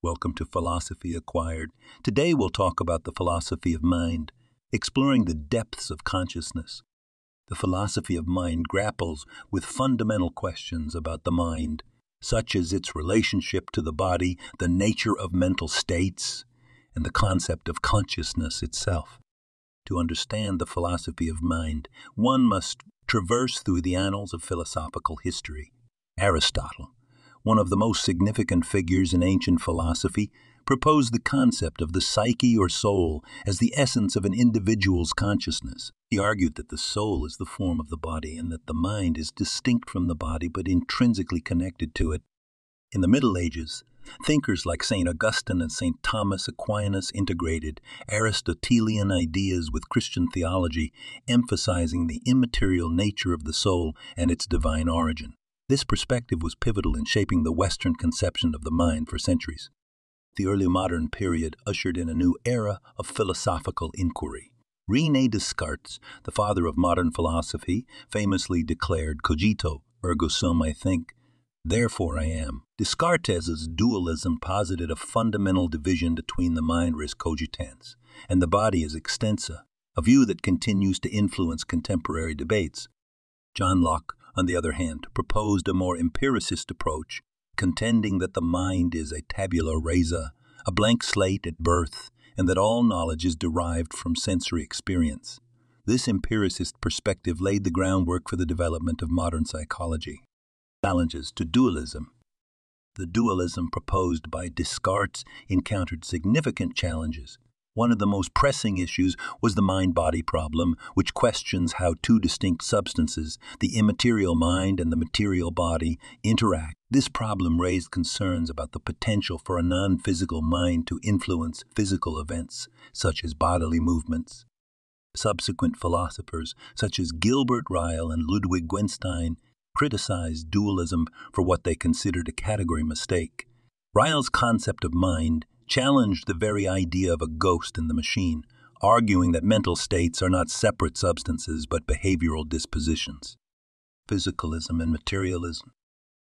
Welcome to Philosophy Acquired. Today we'll talk about the philosophy of mind, exploring the depths of consciousness. The philosophy of mind grapples with fundamental questions about the mind, such as its relationship to the body, the nature of mental states, and the concept of consciousness itself. To understand the philosophy of mind, one must traverse through the annals of philosophical history. Aristotle, one of the most significant figures in ancient philosophy, proposed the concept of the psyche or soul as the essence of an individual's consciousness. He argued that the soul is the form of the body and that the mind is distinct from the body but intrinsically connected to it. In the Middle Ages, thinkers like St. Augustine and St. Thomas Aquinas integrated Aristotelian ideas with Christian theology, emphasizing the immaterial nature of the soul and its divine origin. This perspective was pivotal in shaping the Western conception of the mind for centuries. The early modern period ushered in a new era of philosophical inquiry. Rene Descartes, the father of modern philosophy, famously declared cogito, ergo sum, I think, therefore I am. Descartes' dualism posited a fundamental division between the mind res cogitans and the body res extensa, a view that continues to influence contemporary debates. John Locke on the other hand, proposed a more empiricist approach, contending that the mind is a tabula rasa, a blank slate at birth, and that all knowledge is derived from sensory experience. This empiricist perspective laid the groundwork for the development of modern psychology. Challenges to dualism. The dualism proposed by Descartes encountered significant challenges. One of the most pressing issues was the mind body problem, which questions how two distinct substances, the immaterial mind and the material body, interact. This problem raised concerns about the potential for a non physical mind to influence physical events, such as bodily movements. Subsequent philosophers, such as Gilbert Ryle and Ludwig Wittgenstein, criticized dualism for what they considered a category mistake. Ryle's concept of mind challenged the very idea of a ghost in the machine, arguing that mental states are not separate substances but behavioral dispositions. Physicalism and materialism.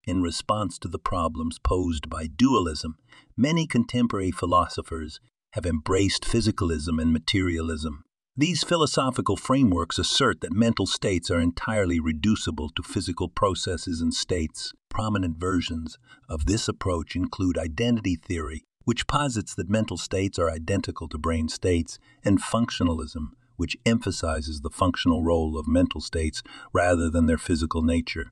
In response to the problems posed by dualism, many contemporary philosophers have embraced physicalism and materialism. These philosophical frameworks assert that mental states are entirely reducible to physical processes and states. Prominent versions of this approach include identity theory, which posits that mental states are identical to brain states, and functionalism, which emphasizes the functional role of mental states rather than their physical nature.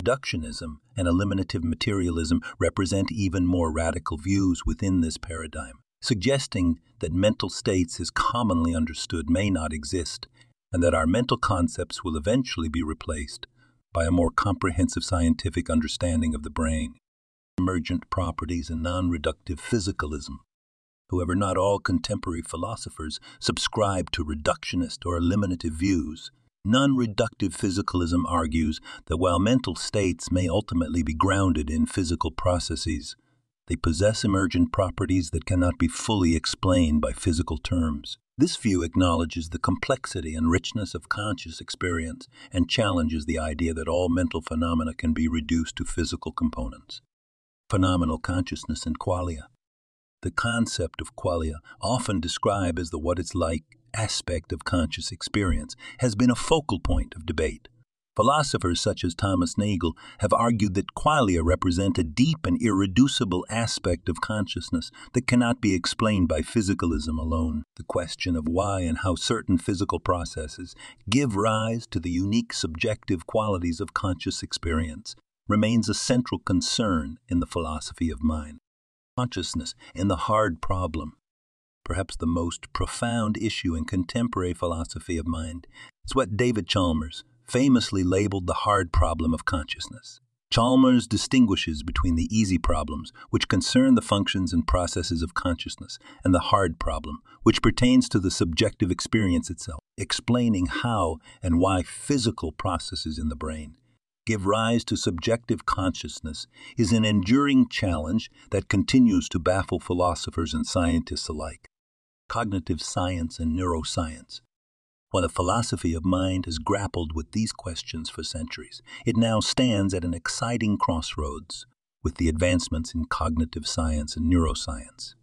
Reductionism and eliminative materialism represent even more radical views within this paradigm, suggesting that mental states as commonly understood may not exist, and that our mental concepts will eventually be replaced by a more comprehensive scientific understanding of the brain emergent properties and non reductive physicalism. However, not all contemporary philosophers subscribe to reductionist or eliminative views. Non reductive physicalism argues that while mental states may ultimately be grounded in physical processes, they possess emergent properties that cannot be fully explained by physical terms. This view acknowledges the complexity and richness of conscious experience and challenges the idea that all mental phenomena can be reduced to physical components phenomenal consciousness and qualia. The concept of qualia, often described as the what it's like aspect of conscious experience, has been a focal point of debate. Philosophers such as Thomas Nagel have argued that qualia represent a deep and irreducible aspect of consciousness that cannot be explained by physicalism alone. The question of why and how certain physical processes give rise to the unique subjective qualities of conscious experience remains a central concern in the philosophy of mind. Consciousness and the hard problem, perhaps the most profound issue in contemporary philosophy of mind, is what David Chalmers famously labeled the hard problem of consciousness. Chalmers distinguishes between the easy problems, which concern the functions and processes of consciousness, and the hard problem, which pertains to the subjective experience itself, explaining how and why physical processes in the brain give rise to subjective consciousness is an enduring challenge that continues to baffle philosophers and scientists alike. Cognitive science and neuroscience. While the philosophy of mind has grappled with these questions for centuries, it now stands at an exciting crossroads. with the advancements in cognitive science and neuroscience.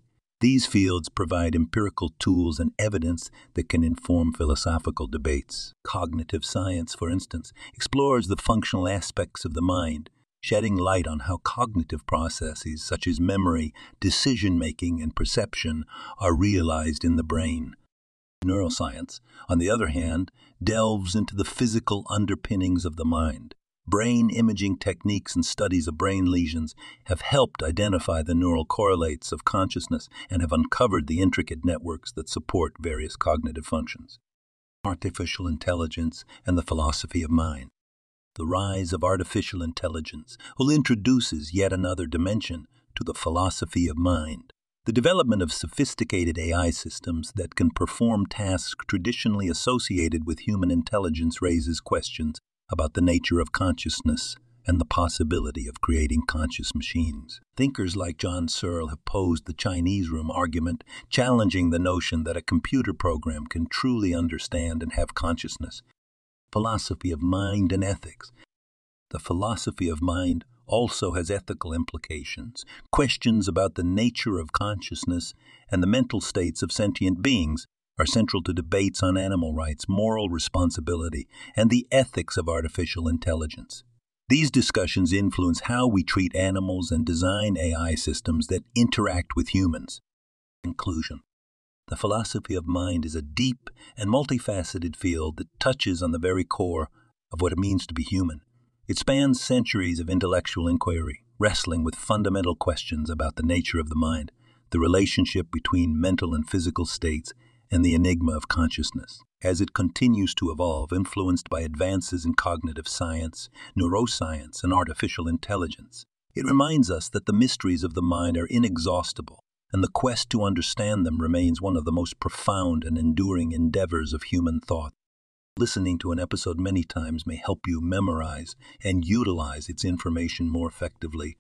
These fields provide empirical tools and evidence that can inform philosophical debates. Cognitive science, for instance, explores the functional aspects of the mind, shedding light on how cognitive processes such as memory, decision making, and perception are realized in the brain. Neuroscience, on the other hand, delves into the physical underpinnings of the mind. Brain imaging techniques and studies of brain lesions have helped identify the neural correlates of consciousness and have uncovered the intricate networks that support various cognitive functions. Artificial intelligence and the philosophy of mind. The rise of artificial intelligence will introduces yet another dimension to the philosophy of mind. The development of sophisticated AI systems that can perform tasks traditionally associated with human intelligence raises questions about the nature of consciousness and the possibility of creating conscious machines. Thinkers like John Searle have posed the Chinese room argument, challenging the notion that a computer program can truly understand and have consciousness. Philosophy of mind and ethics. The philosophy of mind also has ethical implications, questions about the nature of consciousness and the mental states of sentient beings, are central to debates on animal rights, moral responsibility, and the ethics of artificial intelligence. These discussions influence how we treat animals and design AI systems that interact with humans. Conclusion The philosophy of mind is a deep and multifaceted field that touches on the very core of what it means to be human. It spans centuries of intellectual inquiry, wrestling with fundamental questions about the nature of the mind, the relationship between mental and physical states, and the enigma of consciousness. As it continues to evolve, influenced by advances in cognitive science, neuroscience, and artificial intelligence, it reminds us that the mysteries of the mind are inexhaustible, and the quest to understand them remains one of the most profound and enduring endeavors of human thought. Listening to an episode many times may help you memorize and utilize its information more effectively